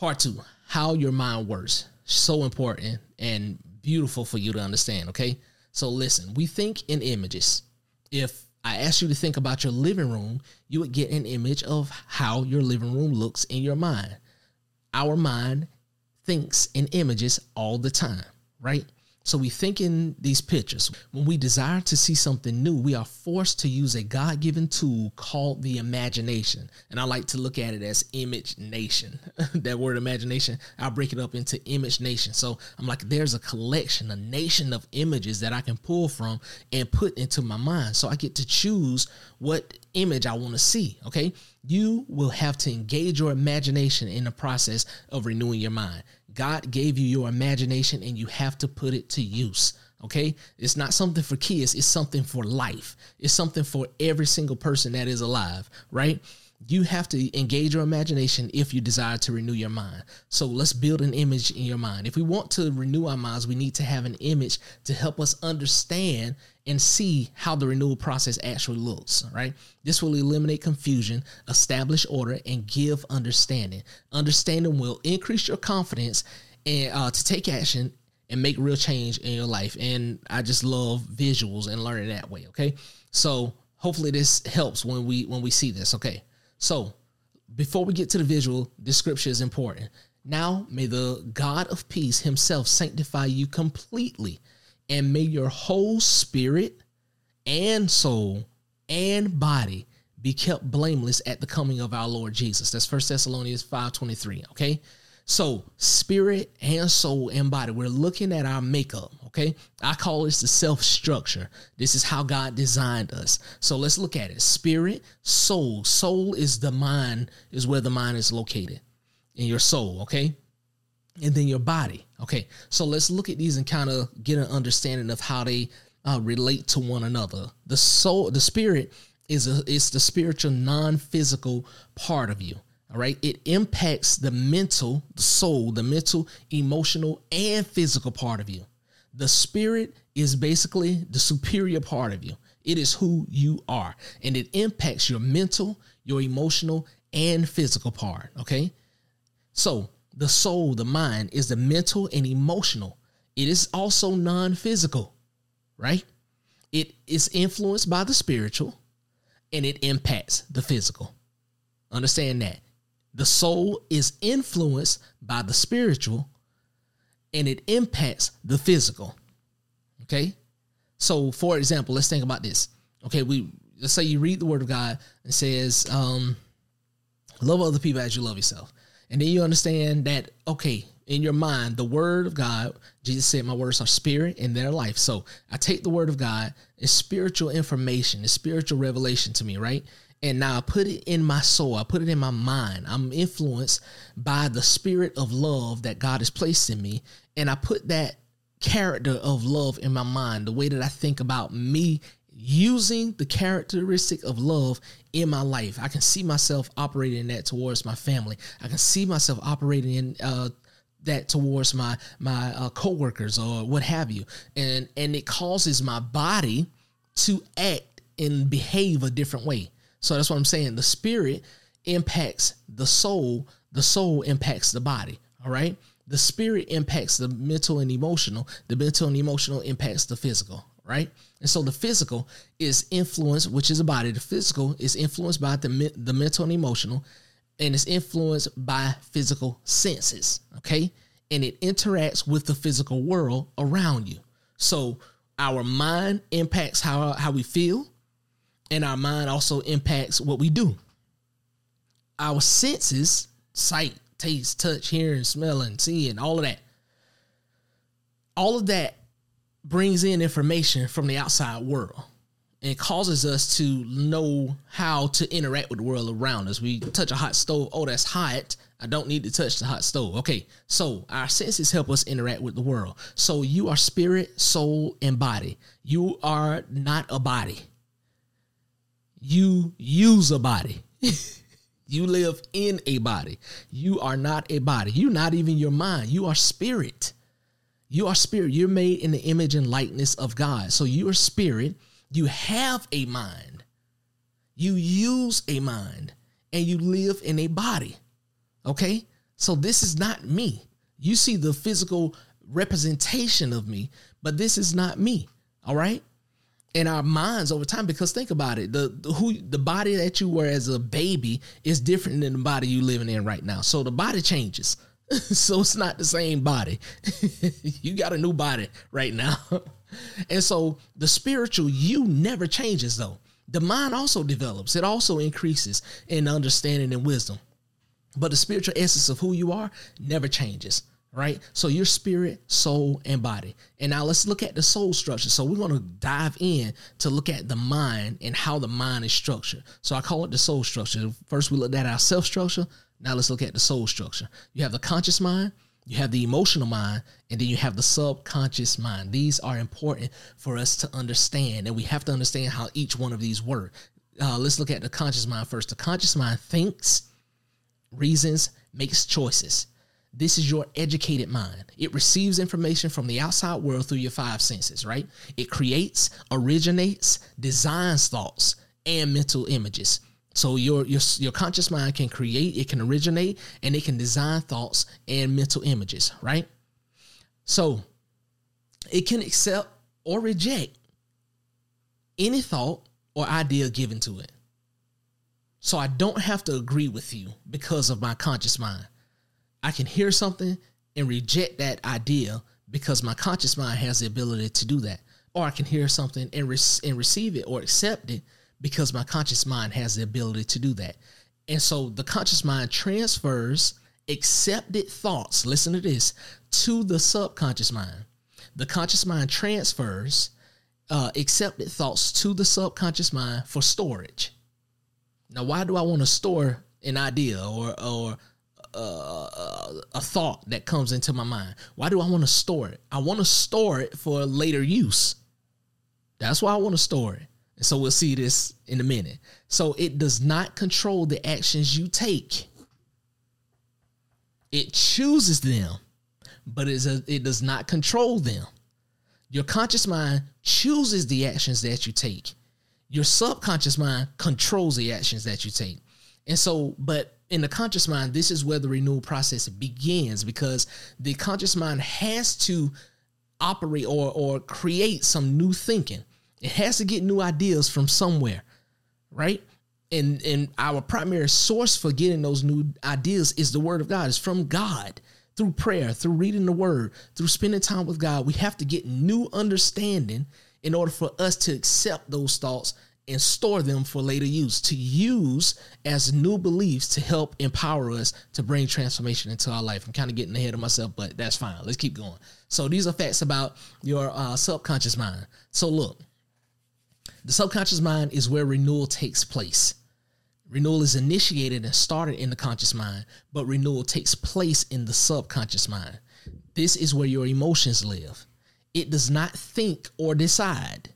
Part two, how your mind works. So important and beautiful for you to understand, okay? So listen, we think in images. If I asked you to think about your living room, you would get an image of how your living room looks in your mind. Our mind thinks in images all the time, right? So we think in these pictures. When we desire to see something new, we are forced to use a God given tool called the imagination. And I like to look at it as image nation. that word imagination, I'll break it up into image nation. So I'm like, there's a collection, a nation of images that I can pull from and put into my mind. So I get to choose what image I want to see. Okay. You will have to engage your imagination in the process of renewing your mind. God gave you your imagination and you have to put it to use. Okay. It's not something for kids, it's something for life. It's something for every single person that is alive, right? You have to engage your imagination if you desire to renew your mind. So let's build an image in your mind. If we want to renew our minds, we need to have an image to help us understand and see how the renewal process actually looks, right? This will eliminate confusion, establish order, and give understanding. Understanding will increase your confidence and uh, to take action and make real change in your life. And I just love visuals and learning that way. Okay, so hopefully this helps when we when we see this. Okay, so before we get to the visual, this scripture is important. Now may the God of peace himself sanctify you completely and may your whole spirit and soul and body be kept blameless at the coming of our Lord Jesus. That's First Thessalonians 5:23, okay? So, spirit and soul and body, we're looking at our makeup, okay? I call this the self structure. This is how God designed us. So, let's look at it. Spirit, soul. Soul is the mind, is where the mind is located in your soul, okay? And then your body. Okay, so let's look at these and kind of get an understanding of how they uh, relate to one another. The soul, the spirit is a is the spiritual non-physical part of you. All right, it impacts the mental, the soul, the mental, emotional, and physical part of you. The spirit is basically the superior part of you. It is who you are, and it impacts your mental, your emotional, and physical part. Okay, so the soul, the mind, is the mental and emotional. It is also non physical, right? It is influenced by the spiritual and it impacts the physical. Understand that. The soul is influenced by the spiritual and it impacts the physical. Okay? So, for example, let's think about this. Okay, we let's say you read the word of God and says, um, love other people as you love yourself. And then you understand that, okay, in your mind, the word of God, Jesus said, My words are spirit and their life. So I take the word of God, it's spiritual information, it's spiritual revelation to me, right? And now I put it in my soul, I put it in my mind. I'm influenced by the spirit of love that God has placed in me. And I put that character of love in my mind, the way that I think about me using the characteristic of love in my life. I can see myself operating that towards my family. I can see myself operating in uh, that towards my my uh, coworkers or what have you, and and it causes my body to act and behave a different way. So that's what I'm saying. The spirit impacts the soul. The soul impacts the body. All right. The spirit impacts the mental and emotional. The mental and emotional impacts the physical right? And so the physical is influenced, which is a body. The physical is influenced by the, the mental and emotional, and it's influenced by physical senses, okay? And it interacts with the physical world around you. So our mind impacts how, how we feel, and our mind also impacts what we do. Our senses, sight, taste, touch, hearing, smelling, seeing, all of that, all of that brings in information from the outside world and causes us to know how to interact with the world around us. We touch a hot stove. Oh, that's hot. I don't need to touch the hot stove. Okay. So our senses help us interact with the world. So you are spirit, soul, and body. You are not a body. You use a body. you live in a body. You are not a body. You're not even your mind. You are spirit. You are spirit. You're made in the image and likeness of God. So you are spirit. You have a mind. You use a mind and you live in a body. Okay? So this is not me. You see the physical representation of me, but this is not me. All right. In our minds over time, because think about it, the, the who the body that you were as a baby is different than the body you living in right now. So the body changes. so it's not the same body. you got a new body right now. and so the spiritual you never changes though. The mind also develops. It also increases in understanding and wisdom. But the spiritual essence of who you are never changes right? So your spirit, soul, and body. And now let's look at the soul structure. So we're going to dive in to look at the mind and how the mind is structured. So I call it the soul structure. First, we looked at our self structure. Now let's look at the soul structure. You have the conscious mind, you have the emotional mind, and then you have the subconscious mind. These are important for us to understand, and we have to understand how each one of these work. Uh, let's look at the conscious mind first. The conscious mind thinks, reasons, makes choices. This is your educated mind. It receives information from the outside world through your five senses, right? It creates, originates, designs thoughts and mental images. So your your your conscious mind can create, it can originate, and it can design thoughts and mental images, right? So it can accept or reject any thought or idea given to it. So I don't have to agree with you because of my conscious mind. I can hear something and reject that idea because my conscious mind has the ability to do that. Or I can hear something and, re- and receive it or accept it because my conscious mind has the ability to do that. And so the conscious mind transfers accepted thoughts, listen to this, to the subconscious mind. The conscious mind transfers uh, accepted thoughts to the subconscious mind for storage. Now, why do I want to store an idea or, or uh, a thought that comes into my mind. Why do I want to store it? I want to store it for later use. That's why I want to store it. And so we'll see this in a minute. So it does not control the actions you take. It chooses them, but a, it does not control them. Your conscious mind chooses the actions that you take. Your subconscious mind controls the actions that you take. And so, but in the conscious mind, this is where the renewal process begins because the conscious mind has to operate or or create some new thinking. It has to get new ideas from somewhere, right? And and our primary source for getting those new ideas is the word of God. It's from God through prayer, through reading the word, through spending time with God. We have to get new understanding in order for us to accept those thoughts and store them for later use to use as new beliefs to help empower us to bring transformation into our life. I'm kind of getting ahead of myself, but that's fine. Let's keep going. So these are facts about your uh, subconscious mind. So look, the subconscious mind is where renewal takes place. Renewal is initiated and started in the conscious mind, but renewal takes place in the subconscious mind. This is where your emotions live. It does not think or decide.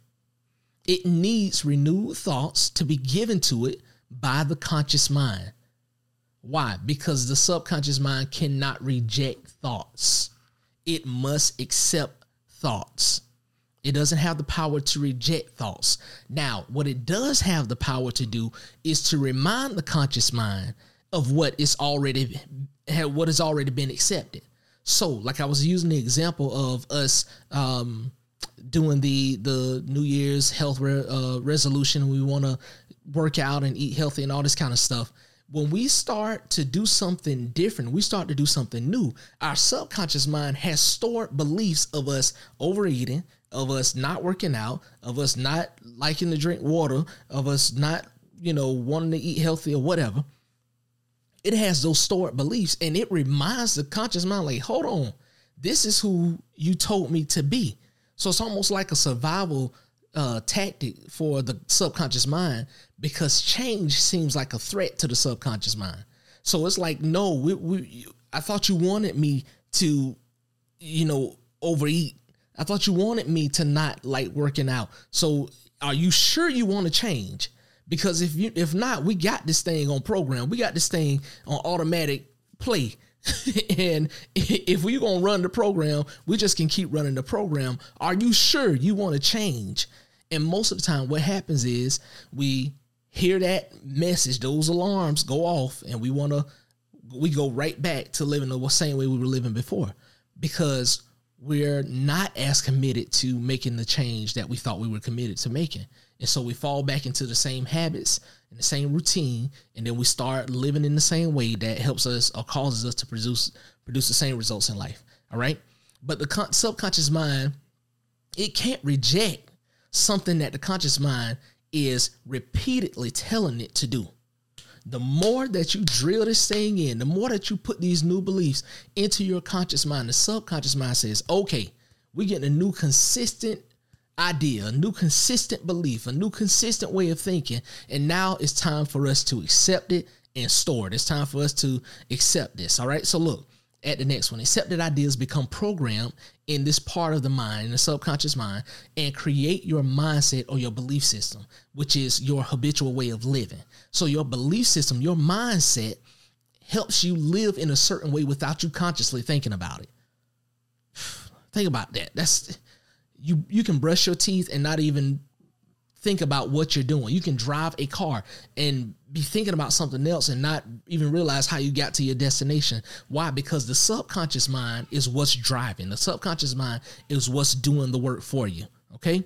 It needs renewed thoughts to be given to it by the conscious mind. Why? Because the subconscious mind cannot reject thoughts, it must accept thoughts. It doesn't have the power to reject thoughts. Now, what it does have the power to do is to remind the conscious mind of what is already what has already been accepted. So, like I was using the example of us um, doing the the New Year's health re, uh, resolution. We want to work out and eat healthy and all this kind of stuff. When we start to do something different, we start to do something new. Our subconscious mind has stored beliefs of us overeating, of us not working out, of us not liking to drink water, of us not, you know, wanting to eat healthy or whatever. It has those stored beliefs and it reminds the conscious mind, like, hold on, this is who you told me to be. So it's almost like a survival uh, tactic for the subconscious mind because change seems like a threat to the subconscious mind. So it's like, no, we, we, I thought you wanted me to, you know, overeat. I thought you wanted me to not like working out. So are you sure you want to change? Because if you if not, we got this thing on program. We got this thing on automatic play. and if we're to run the program, we just can keep running the program. Are you sure you want to change? And most of the time, what happens is we hear that message, those alarms go off, and we want to we go right back to living the same way we were living before because we're not as committed to making the change that we thought we were committed to making. And so we fall back into the same habits and the same routine, and then we start living in the same way that helps us or causes us to produce produce the same results in life. All right. But the subconscious mind, it can't reject something that the conscious mind is repeatedly telling it to do. The more that you drill this thing in, the more that you put these new beliefs into your conscious mind, the subconscious mind says, okay, we're getting a new consistent idea, a new consistent belief, a new consistent way of thinking. And now it's time for us to accept it and store it. It's time for us to accept this. All right. So look at the next one. Accepted ideas become programmed in this part of the mind, in the subconscious mind, and create your mindset or your belief system, which is your habitual way of living. So your belief system, your mindset helps you live in a certain way without you consciously thinking about it. Think about that. That's you you can brush your teeth and not even think about what you're doing. You can drive a car and be thinking about something else and not even realize how you got to your destination. Why? Because the subconscious mind is what's driving. The subconscious mind is what's doing the work for you. Okay.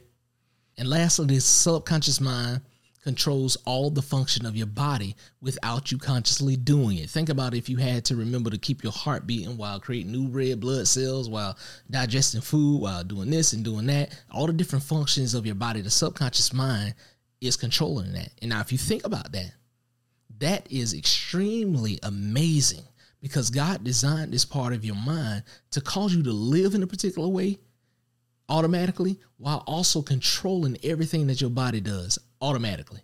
And lastly, the subconscious mind controls all the function of your body without you consciously doing it. Think about if you had to remember to keep your heart beating while creating new red blood cells, while digesting food, while doing this and doing that, all the different functions of your body, the subconscious mind is controlling that. And now, if you think about that, that is extremely amazing because God designed this part of your mind to cause you to live in a particular way automatically while also controlling everything that your body does automatically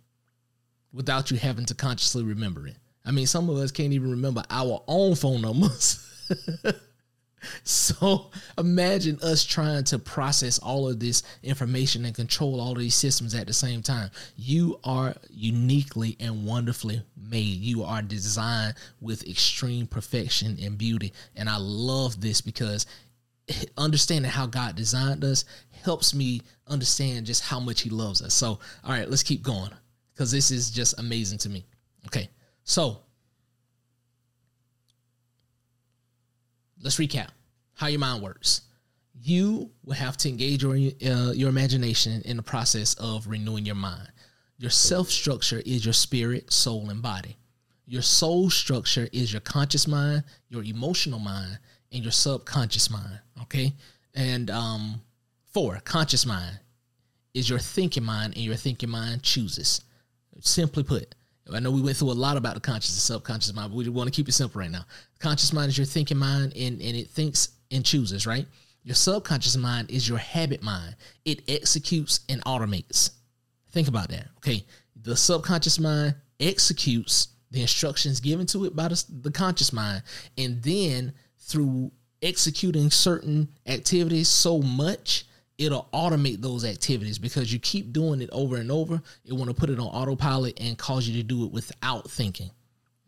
without you having to consciously remember it. I mean, some of us can't even remember our own phone numbers. so imagine us trying to process all of this information and control all these systems at the same time. You are uniquely and wonderfully made. You are designed with extreme perfection and beauty. And I love this because understanding how God designed us helps me understand just how much He loves us. So, all right, let's keep going because this is just amazing to me. Okay, so let's recap how your mind works. You will have to engage your uh, your imagination in the process of renewing your mind. Your self structure is your spirit, soul, and body. Your soul structure is your conscious mind, your emotional mind, and your subconscious mind. Okay. And um, four, conscious mind is your thinking mind, and your thinking mind chooses. Simply put, I know we went through a lot about the conscious and subconscious mind, but we want to keep it simple right now. Conscious mind is your thinking mind, and, and it thinks and chooses, right? Your subconscious mind is your habit mind. It executes and automates. Think about that. Okay. The subconscious mind executes the instructions given to it by the, the conscious mind, and then through executing certain activities so much it'll automate those activities because you keep doing it over and over. It want to put it on autopilot and cause you to do it without thinking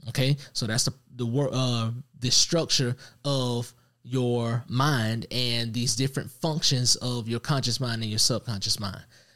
okay? So that's the the uh the structure of your mind and these different functions of your conscious mind and your subconscious mind